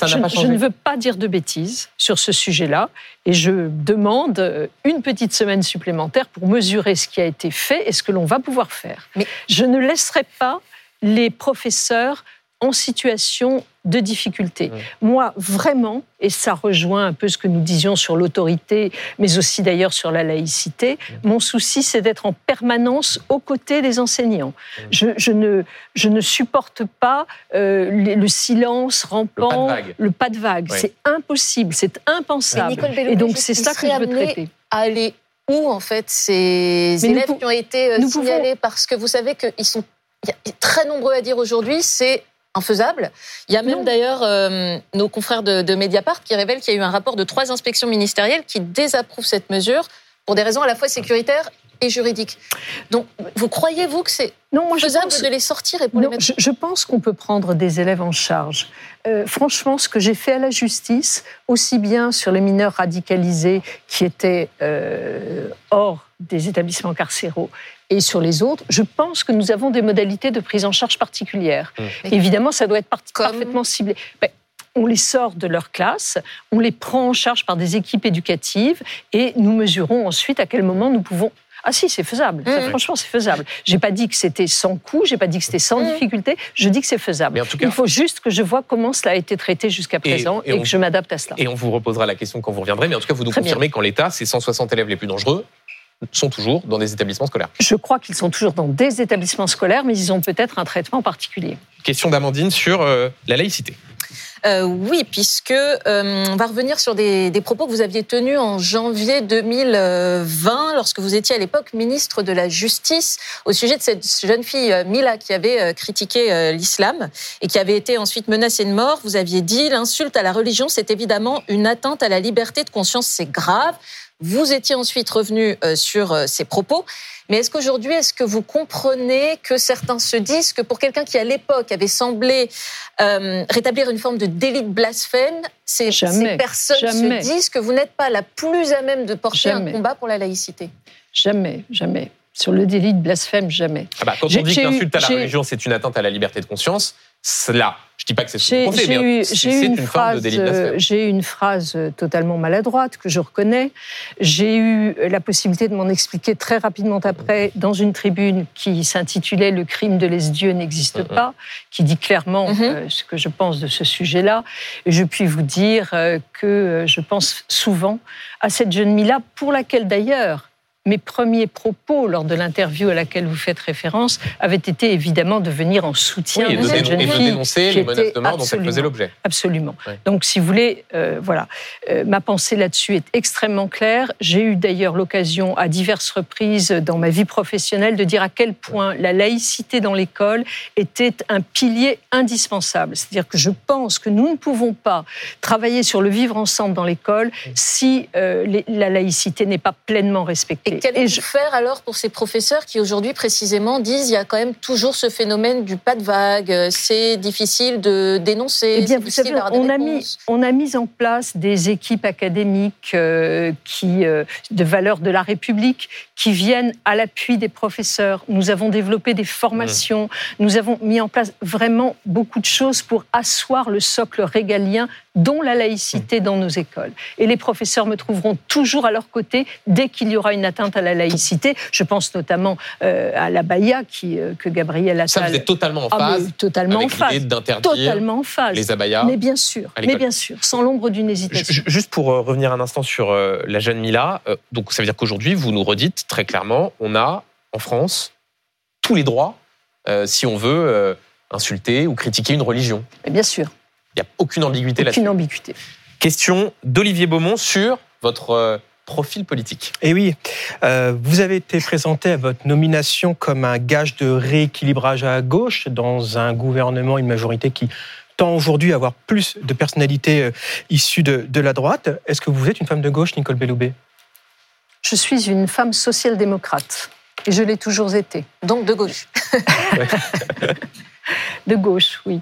ne veux pas dire de bêtises sur ce sujet-là et je demande euh, une petite semaine supplémentaire pour mesurer ce qui a été fait et ce que l'on va pouvoir faire. Mais- je ne laisserai pas les professeurs en situation de difficulté. Mmh. Moi, vraiment, et ça rejoint un peu ce que nous disions sur l'autorité, mais aussi d'ailleurs sur la laïcité, Mmh. mon souci, c'est d'être en permanence aux côtés des enseignants. Mmh. Je, je ne, je ne supporte pas euh, le, le silence rampant, vague. le pas de vague. Ouais. C'est impossible, c'est impensable. Et donc, c'est ça que je veux amené traiter. à aller où en fait ces Mais élèves qui ont été euh, nous signalés? Parce que vous savez qu'ils sont il y a très nombreux à dire aujourd'hui c'est infaisable. Il y a même Non. d'ailleurs euh, nos confrères de, de Mediapart qui révèlent qu'il y a eu un rapport de trois inspections ministérielles qui désapprouvent cette mesure pour des raisons à la fois sécuritaires et juridiques. Donc, vous croyez-vous que c'est Non, moi, je faisable pense- de les sortir et pour les mettre je, je pense qu'on peut prendre des élèves en charge. Euh, franchement, ce que j'ai fait à la justice, aussi bien sur les mineurs radicalisés qui étaient euh, hors des établissements carcéraux et sur les autres, je pense que nous avons des modalités de prise en charge particulières. Mmh. Évidemment, ça doit être par- Comme parfaitement ciblé. Ben, on les sort de leur classe, on les prend en charge par des équipes éducatives et nous mesurons ensuite à quel moment nous pouvons. Ah si, c'est faisable. Ça, Mhm. franchement, c'est faisable. J'ai pas dit que c'était sans coût, j'ai pas dit que c'était sans Mhm. difficulté. Je dis que c'est faisable. Mais en tout cas- Il faut juste que je vois comment cela a été traité jusqu'à présent et et, on- que je m'adapte à cela. et on vous reposera la question quand vous reviendrez, mais en tout cas, vous nous Très confirmez qu'en l'état, ces 160 élèves les plus dangereux sont toujours dans des établissements scolaires. Je crois qu'ils sont toujours dans des établissements scolaires, mais ils ont peut-être un traitement particulier. Question d'Amandine sur euh, la laïcité. Euh, oui, puisque euh, on va revenir sur des, des propos que vous aviez tenus en janvier 2020, lorsque vous étiez à l'époque ministre de la Justice, au sujet de cette jeune fille Mila qui avait critiqué euh, l'islam et qui avait été ensuite menacée de mort. Vous aviez dit l'insulte à la religion, c'est évidemment une atteinte à la liberté de conscience, c'est grave. Vous étiez ensuite revenu euh, sur euh, ces propos. Mais est-ce qu'aujourd'hui, est-ce que vous comprenez que certains se disent que pour quelqu'un qui à l'époque avait semblé euh, rétablir une forme de délit de blasphème, ces, Jamais, ces personnes jamais. se disent que vous n'êtes pas la plus à même de porter Jamais. un combat pour la laïcité? Jamais, jamais. Sur le délit de blasphème, jamais. Ah bah, quand on dit que l'insulte à la religion, c'est une atteinte à la liberté de conscience, cela, je dis pas que c'est ce mais eu, c'est une, une forme de phrase, délit de blasphème. j'ai eu une phrase totalement maladroite que je reconnais. J'ai eu la possibilité de m'en expliquer très rapidement après dans une tribune qui s'intitulait Le crime de les-dieux n'existe pas, qui dit clairement Mhm. euh, ce que je pense de ce sujet-là. Et je puis vous dire euh, que euh, je pense souvent à cette jeune Mila, pour laquelle d'ailleurs mes premiers propos lors de l'interview à laquelle vous faites référence avaient été évidemment de venir en soutien Oui, de de, cette jeune et de fille. dénoncer qui les menaces de mort dont elle faisait l'objet. Absolument. Donc, si vous voulez, euh, voilà, Euh, ma pensée là-dessus est extrêmement claire. J'ai eu d'ailleurs l'occasion à diverses reprises dans ma vie professionnelle de dire à quel point la laïcité dans l'école était un pilier indispensable. C'est-à-dire que je pense que nous ne pouvons pas travailler sur le vivre ensemble dans l'école si euh, les- la laïcité n'est pas pleinement respectée. Et qu'allez-vous je- faire alors pour ces professeurs qui aujourd'hui précisément disent il y a quand même toujours ce phénomène du pas de vague, euh, c'est difficile de dénoncer, Eh bien, vous savez, on a, mis, on a mis en place des équipes académiques euh, qui, euh, de valeur de la République qui viennent à l'appui des professeurs. Nous avons développé des formations. Nous avons mis en place vraiment beaucoup de choses pour asseoir le socle régalien dont la laïcité dans nos écoles. Et les professeurs me trouveront toujours à leur côté dès qu'il y aura une atteinte à la laïcité. Je pense notamment euh, à la Baïa qui, euh, que Gabriel Attal... Ça, vous êtes totalement en Ah, mais phase totalement en phase. Totalement en phase. les abayas. Mais bien sûr, mais bien sûr, sans l'ombre d'une hésitation. ju- Juste pour euh, revenir un instant sur euh, la jeune Mila, euh, donc ça veut dire qu'aujourd'hui, vous nous redites très clairement, on a en France tous les droits euh, si on veut euh, insulter ou critiquer une religion. Mais bien sûr, Il n'y a aucune ambiguïté là-dessus. aucune ambiguïté. Question d'Olivier Beaumont sur votre euh, profil politique. Et oui, euh, vous avez été présenté à votre nomination comme un gage de rééquilibrage à gauche dans un gouvernement, une majorité qui tend aujourd'hui à avoir plus de personnalités euh, issues de, de la droite. Est-ce que vous êtes une femme de gauche, Nicole Belloubet? Je suis une femme social-démocrate. Et je l'ai toujours été. Donc de gauche. De gauche, oui.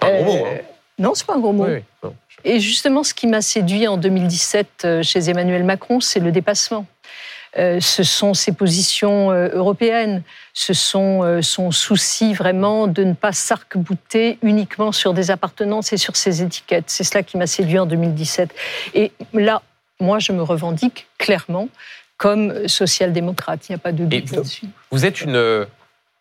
Pas un gros mot, hein. Non, c'est pas un gros mot. Oui, oui. Et justement, ce qui m'a séduit en 2017 euh, chez Emmanuel Macron, c'est le dépassement. Euh, ce sont ses positions euh, européennes, ce sont euh, son souci vraiment de ne pas s'arc-bouter uniquement sur des appartenances et sur ses étiquettes. C'est cela qui m'a séduit en 2017. Et là, moi, je me revendique clairement comme social-démocrate. Il n'y a pas de doute là-dessus. Vous êtes une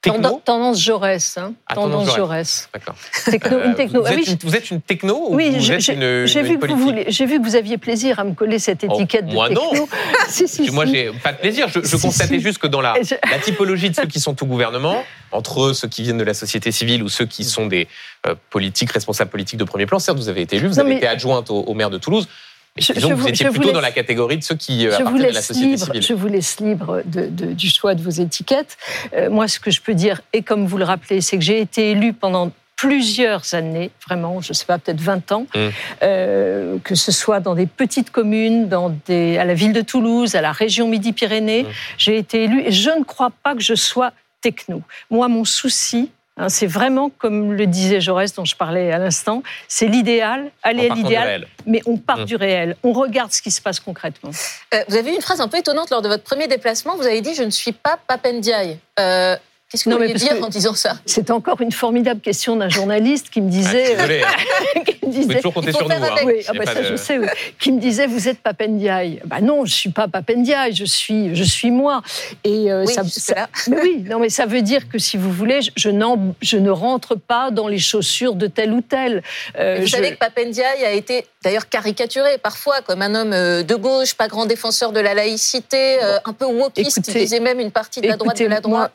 techno Tendance, Jaurès. Hein. Ah, tendance tendance Jaurès. D'accord. Techno, Euh, une techno. Vous, Ah êtes oui, une, vous êtes une techno ou oui, vous j'ai- êtes j'ai une, j'ai une vu, que vous vu que aviez plaisir à me coller cette Oh, étiquette de moi, non. techno. si, si, Moi, si. j'ai pas de plaisir. Je, constatais juste que dans la, Et je- la typologie de ceux qui sont au gouvernement, entre eux, ceux qui viennent de la société civile ou ceux qui sont des euh, politiques, responsables politiques de premier plan, certes, vous avez été élu, vous Non, avez mais- été adjointe au, au maire de Toulouse, Je- disons je que vous étiez je plutôt dans laisse- la catégorie de ceux qui euh, je vous à la société libre, civile. je vous laisse libre de- de- du choix de vos étiquettes. Euh, moi, ce que je peux dire, et comme vous le rappelez, c'est que j'ai été élue pendant plusieurs années, vraiment, je ne sais pas, peut-être 20 ans, Mm. euh, que ce soit dans des petites communes, dans des, à la ville de Toulouse, à la région Midi-Pyrénées. Mm. J'ai été élue et je ne crois pas que je sois techno. Moi, mon souci, c'est vraiment, comme le disait Jaurès, dont je parlais à l'instant, c'est l'idéal, aller à l'idéal, réel. mais on part Mm. du réel. On regarde ce qui se passe concrètement. Euh, vous avez eu une phrase un peu étonnante lors de votre premier déplacement. Vous avez dit Je ne suis pas Papendiaï. Euh, Qu'est-ce que Non, vous parce dire que- en disant ça? C'est encore une formidable question d'un journaliste qui me Ah, disait. désolé, hein. qui me disait toujours compter il faut sur nous. faire hein. avec. oui, Il y ah a bah pas ça de- je sais. oui. Qui me disait vous êtes Papendiaï. Bah non, je suis pas Papendiaï, je suis, je suis moi. Et euh, Oui, ça, ça- mais oui, non, mais ça veut dire que si vous voulez, je, je ne rentre pas dans les chaussures de tel ou tel. Euh, Vous je- savez que Papendiaï a été d'ailleurs caricaturé parfois comme un homme euh, de gauche, pas grand défenseur de la laïcité, euh, un peu wokiste, Écoutez- disait même une partie de la droite de la moi,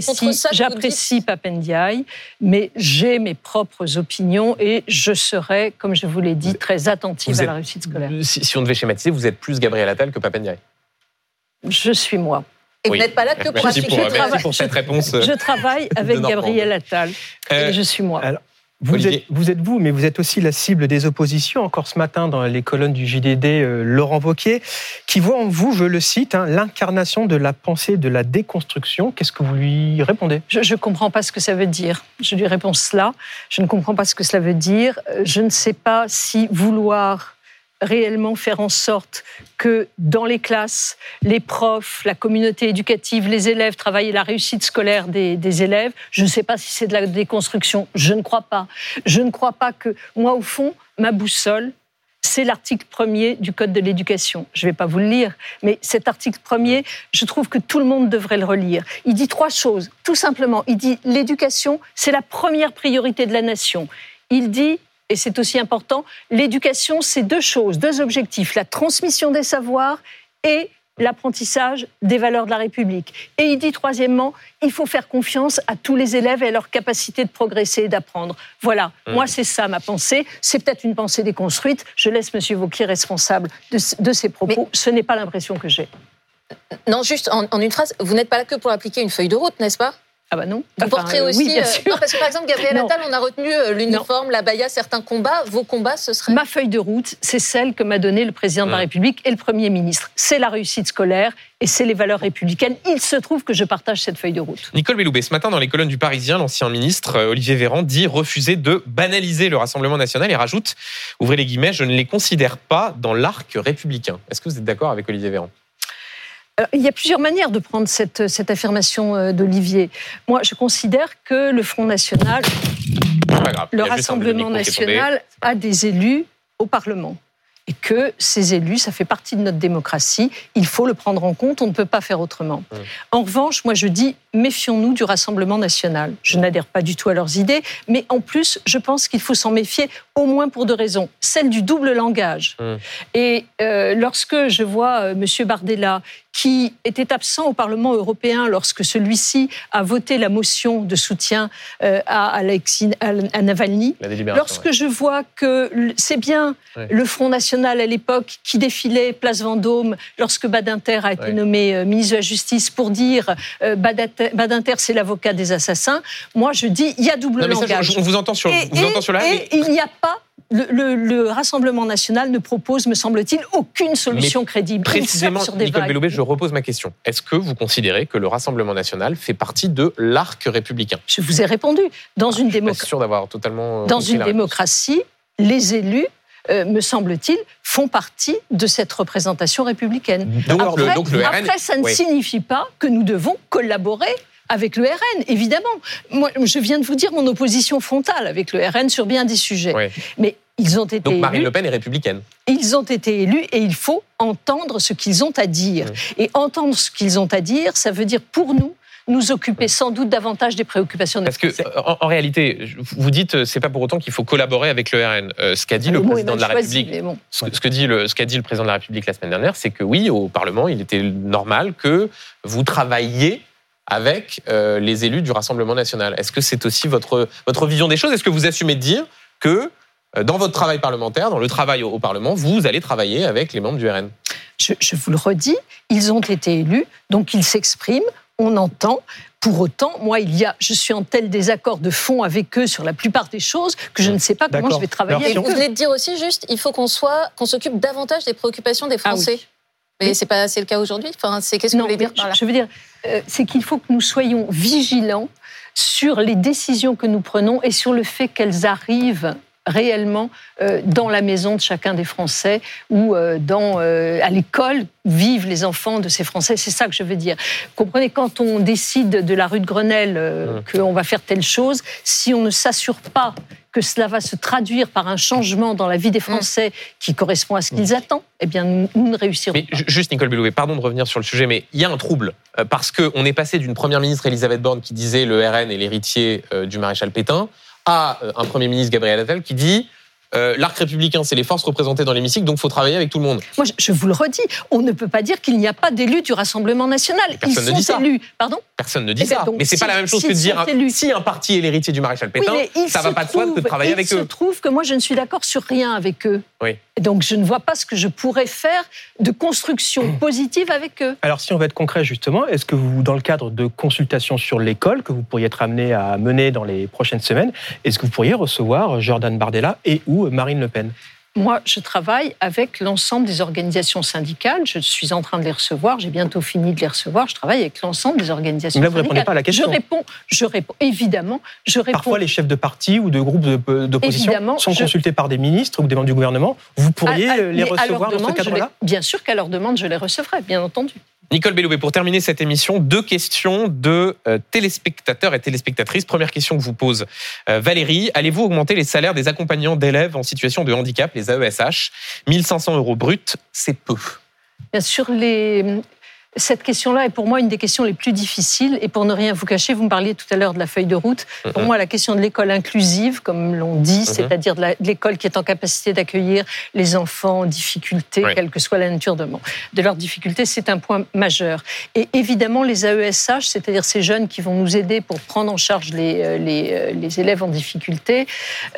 J'apprécie, ça que vous j'apprécie Papendiaï, mais j'ai mes propres opinions et je serai, comme je vous l'ai dit, très attentive Vous à êtes- la réussite scolaire. Si, si on devait schématiser, vous êtes plus Gabriel Attal que Papendiaï. Je suis moi. Et Oui. vous n'êtes pas là que pour pour, travail. pour cette réponse. euh, Je travaille avec. Gabriel Attal Euh, et je suis moi. alors, Vous êtes, vous êtes vous, mais vous êtes aussi la cible des oppositions. Encore ce matin, dans les colonnes du JDD, euh, Laurent Wauquiez, qui voit en vous, je le cite, hein, l'incarnation de la pensée de la déconstruction. Qu'est-ce que vous lui répondez? Je ne comprends pas ce que ça veut dire. Je lui réponds cela. Je ne comprends pas ce que cela veut dire. Euh, Je ne sais pas si vouloir réellement faire en sorte que dans les classes, les profs, la communauté éducative, les élèves travaillent la réussite scolaire des élèves. Je ne sais pas si c'est de la déconstruction. Je ne crois pas. Je ne crois pas que moi, au fond, ma boussole, c'est l'article premier du Code de l'éducation. Je ne vais pas vous le lire, mais cet article premier, je trouve que tout le monde devrait le relire. Il dit trois choses. Tout simplement, il dit l'éducation, c'est la première priorité de la nation. Il dit, et c'est aussi important, l'éducation, c'est deux choses, deux objectifs, la transmission des savoirs et l'apprentissage des valeurs de la République. Et il dit troisièmement, il faut faire confiance à tous les élèves et à leur capacité de progresser et d'apprendre. Voilà, Mmh. moi c'est ça ma pensée. C'est peut-être une pensée déconstruite. Je laisse M. Vauquier responsable de, de ses propos. Ce n'est pas l'impression que j'ai. Non, juste en, en une phrase, vous n'êtes pas là que pour appliquer une feuille de route, n'est-ce pas? Ah bah non. Vous Enfin, porterez euh, aussi. Oui, bien euh, sûr. non, parce que par exemple, Gabriel. Attal, on a retenu euh, l'uniforme, la baya, certains combats. Vos combats, ce serait. Ma feuille de route, c'est celle que m'a donnée le président de la. République et le Premier ministre. C'est la réussite scolaire et c'est les valeurs républicaines. Il se trouve que je partage cette feuille de route. Nicole Belloubet, ce matin dans les colonnes du Parisien, l'ancien ministre Olivier Véran dit refuser de banaliser le Rassemblement national et rajoute, ouvrez les guillemets, je ne les considère pas dans l'arc républicain. Est-ce que vous êtes d'accord avec Olivier Véran? Euh, Il y a plusieurs manières de prendre cette, cette affirmation euh, d'Olivier. Moi, je considère que le Front National, grave. le Rassemblement national, a des élus au Parlement. Et que ces élus, ça fait partie de notre démocratie. Il faut le prendre en compte. On ne peut pas faire autrement. Mmh. En revanche, moi, je dis méfions-nous du Rassemblement national. Je n'adhère pas du tout à leurs idées, mais en plus, je pense qu'il faut s'en méfier au moins pour deux raisons. Celle du double langage. Mmh. Et euh, lorsque je vois euh, M. Bardella, qui était absent au Parlement européen lorsque celui-ci a voté la motion de soutien euh, à, Alexis, à, à Navalny, Lorsque je vois que c'est bien Ouais. le Front National à l'époque qui défilait place Vendôme lorsque Badinter a été Ouais. nommé euh, ministre de la Justice pour dire Badinter, c'est l'avocat des assassins, moi je dis il y a double Non, mais ça, langage. je- on vous entend sur, et vous entend sur la et il n'y a pas. Le, le- le Rassemblement national ne propose, me semble-t-il, aucune solution crédible. Il Précisément, sur des Nicole. Belloubet, je repose ma question. Est-ce que vous considérez que le Rassemblement national fait partie de l'arc républicain? Je vous ai répondu. Dans une, Je suis pas démoc- sûr d'avoir totalement. euh, dans une démocratie, les élus, euh, me semble-t-il, font partie de cette représentation républicaine. Donc, après, le, donc le RN. après, ça ne oui. signifie pas que nous devons collaborer avec le RN, évidemment. Moi, je viens de vous dire mon opposition frontale avec le RN sur bien des sujets. Oui. Mais ils ont été Donc Marine élus. Le Pen est républicaine. Ils ont été élus et il faut entendre ce qu'ils ont à dire. Et entendre ce qu'ils ont à dire, ça veut dire pour nous nous occuper sans doute davantage des préoccupations de Parce que en, en réalité, vous dites euh, c'est pas pour autant qu'il faut collaborer avec le RN. Euh, ce qu'a dit le, mot est président de la choisi, République, bon. ce, ce que dit le, ce qu'a dit le président de la République la semaine dernière, c'est que oui, au Parlement, il était normal que vous travailliez avec euh, les élus du Rassemblement national. Est-ce que c'est aussi votre, votre vision des choses? Est-ce que vous assumez de dire que euh, dans votre travail parlementaire, dans le travail au, au Parlement, vous allez travailler avec les membres du RN je, je vous le redis, ils ont été élus, donc ils s'expriment, on entend. Pour autant, moi, il y a, je suis en tel désaccord de fond avec eux sur la plupart des choses que je ne sais pas comment je vais travailler Alors, si avec vous eux. venez de dire aussi juste, il faut qu'on soit, qu'on s'occupe davantage des préoccupations des Ah oui. Mais c'est pas assez le cas aujourd'hui? Enfin, c'est qu'est-ce que vous Non, voulez dire mais par là? je, veux dire, euh, c'est qu'il faut que nous soyons vigilants sur les décisions que nous prenons et sur le fait qu'elles arrivent réellement euh, dans la maison de chacun des Français ou euh, dans, euh, à l'école où vivent les enfants de ces Français. C'est ça que je veux dire. Comprenez, quand on décide de la rue de Grenelle Mmh. qu'on va faire telle chose, si on ne s'assure pas que cela va se traduire par un changement dans la vie des Français qui correspond à ce qu'ils attendent, eh bien, nous, nous ne réussirons Mais pas. ju- juste Nicole Bellouet, pardon de revenir sur le sujet, mais il y a un trouble euh, parce que on est passé d'une première ministre Elisabeth Borne qui disait le RN est l'héritier euh, du maréchal Pétain à euh, un premier ministre Gabriel Attal qui dit euh, l'arc républicain c'est les forces représentées dans l'hémicycle donc faut travailler avec tout le monde. Moi, je, vous le redis, on ne peut pas dire qu'il n'y a pas d'élus du Rassemblement national. Ils personne ne sont dit ça. élus. Pardon Personne ne dit Eh ben ça. donc, mais c'est pas si- la même chose que de dire élus. si un parti est l'héritier du maréchal Pétain, Oui, il ça va pas de soi de travailler avec il eux. se trouve que moi, je ne suis d'accord sur rien avec eux. Oui. Et Donc, je ne vois pas ce que je pourrais faire de construction positive avec eux. Alors, si on va être concret, justement, est-ce que vous, dans le cadre de consultations sur l'école que vous pourriez être amené à mener dans les prochaines semaines, est-ce que vous pourriez recevoir Jordan Bardella et ou Marine Le Pen Moi, je travaille avec l'ensemble des organisations syndicales. Je suis en train de les recevoir. J'ai bientôt fini de les recevoir. Je travaille avec l'ensemble des organisations Mais là, vous syndicales. répondez pas à la question. Je réponds, je réponds. Évidemment, je réponds. Parfois, les chefs de parti ou de groupes d'opposition sont je- consultés par des ministres ou des membres du gouvernement. Vous pourriez À- à- euh, les recevoir dans ce demande, cadre-là? Bien sûr qu'à leur demande, je les recevrai, bien entendu. Nicole Belloubet, pour terminer cette émission, deux questions de euh, téléspectateurs et téléspectatrices. Première question que vous pose euh, Valérie. Allez-vous augmenter les salaires des accompagnants d'élèves en situation de handicap, les AESH 1500 euros bruts, c'est peu. Sûr, les, cette question-là est pour moi une des questions les plus difficiles. Et pour ne rien vous cacher, vous me parliez tout à l'heure de la feuille de route. Pour Mhm. moi, la question de l'école inclusive, comme l'on dit, Mhm. c'est-à-dire de l'école qui est en capacité d'accueillir les enfants en difficulté, Oui. quelle que soit la nature de, de leurs difficultés, c'est un point majeur. Et évidemment, les AESH, c'est-à-dire ces jeunes qui vont nous aider pour prendre en charge les, euh, les, euh, les élèves en difficulté,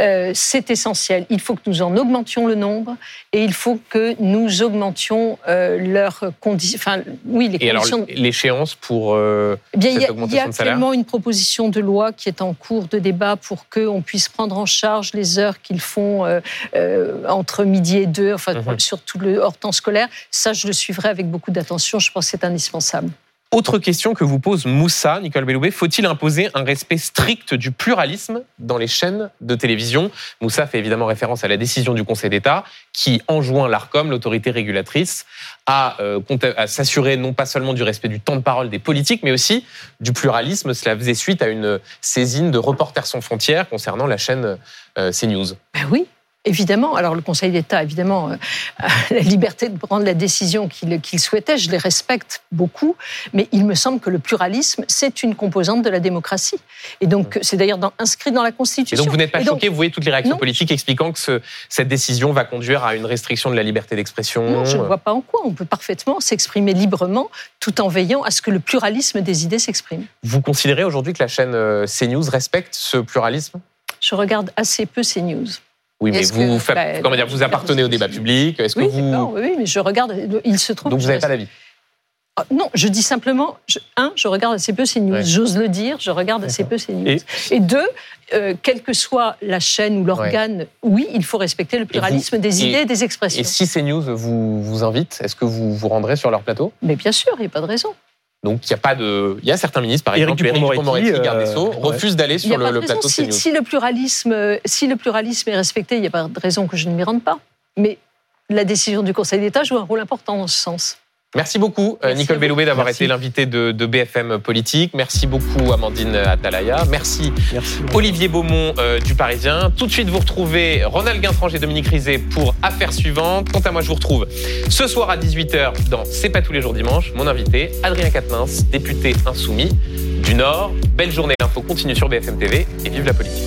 euh, c'est essentiel. Il faut que nous en augmentions le nombre et il faut que nous augmentions euh, leurs conditions. Enfin, oui, les Et alors, l'échéance pour euh, Eh bien, il y a, il y a augmentation de salaire actuellement une proposition de loi qui est en cours de débat pour qu'on puisse prendre en charge les heures qu'ils font euh, euh, entre midi et deux, enfin, Mhm. sur tout le hors temps scolaire. Ça, je le suivrai avec beaucoup d'attention. Je pense que c'est indispensable. Autre question que vous pose Moussa, Nicole Belloubet, faut-il imposer un respect strict du pluralisme dans les chaînes de télévision? Moussa fait évidemment référence à la décision du Conseil d'État qui enjoint l'ARCOM, l'autorité régulatrice, à, euh, à s'assurer non pas seulement du respect du temps de parole des politiques, mais aussi du pluralisme. Cela faisait suite à une saisine de Reporters sans frontières concernant la chaîne euh, CNews. Ben oui. Évidemment, alors le Conseil d'État, évidemment, euh, a la liberté de prendre la décision qu'il souhaitait, je les respecte beaucoup, mais il me semble que le pluralisme, c'est une composante de la démocratie. Et donc, c'est d'ailleurs inscrit dans la Et Constitution. donc vous n'êtes pas Et donc, choqué, vous voyez toutes les réactions Non. politiques expliquant que ce- cette décision va conduire à une restriction de la liberté d'expression. Non, je ne vois pas en quoi. On peut parfaitement s'exprimer librement tout en veillant à ce que le pluralisme des idées s'exprime. Vous considérez aujourd'hui que la chaîne euh, CNews respecte ce pluralisme? Je regarde assez peu ces news. Oui, mais vous, que- bah, comment dire, vous appartenez au débat public. Est-ce que Oui, vous non, oui, mais je regarde. Il se trouve. donc que vous n'avez pas d'avis Ah, Non, je dis simplement, je- un, je regarde assez peu ces news. Ouais. J'ose le dire, je regarde assez peu ces news. Et, deux, euh, quelle que soit la chaîne ou l'organe, oui, il faut respecter le pluralisme des et- idées et des expressions. Et si CNews vous vous invite, est-ce que vous vous rendrez sur leur plateau? Mais bien sûr, il n'y a pas de raison. Donc il y a pas de, il y a certains ministres, par Éric exemple, Éric Dupond-Moretti, garde des Sceaux, euh, refusent d'aller sur le, plateau Si, CNews. si le pluralisme, si le pluralisme est respecté, il n'y a pas de raison que je ne m'y rende pas. Mais la décision du Conseil d'État joue un rôle important dans ce sens. Merci beaucoup, euh, Merci Nicole. Belloubet, d'avoir été l'invitée de, de BFM Politique. Merci beaucoup, Amandine Atalaya. Merci, Merci. Olivier Beaumont euh, du Parisien. Tout de suite, vous retrouvez Ronald Guintrange et Dominique Rizet pour Affaires suivantes. Quant à moi, je vous retrouve ce soir à 18h dans C'est pas tous les jours dimanche. Mon invité, Adrien Quatennens, député insoumis du Nord. Belle journée, l'info continue sur BFM TV et vive la politique.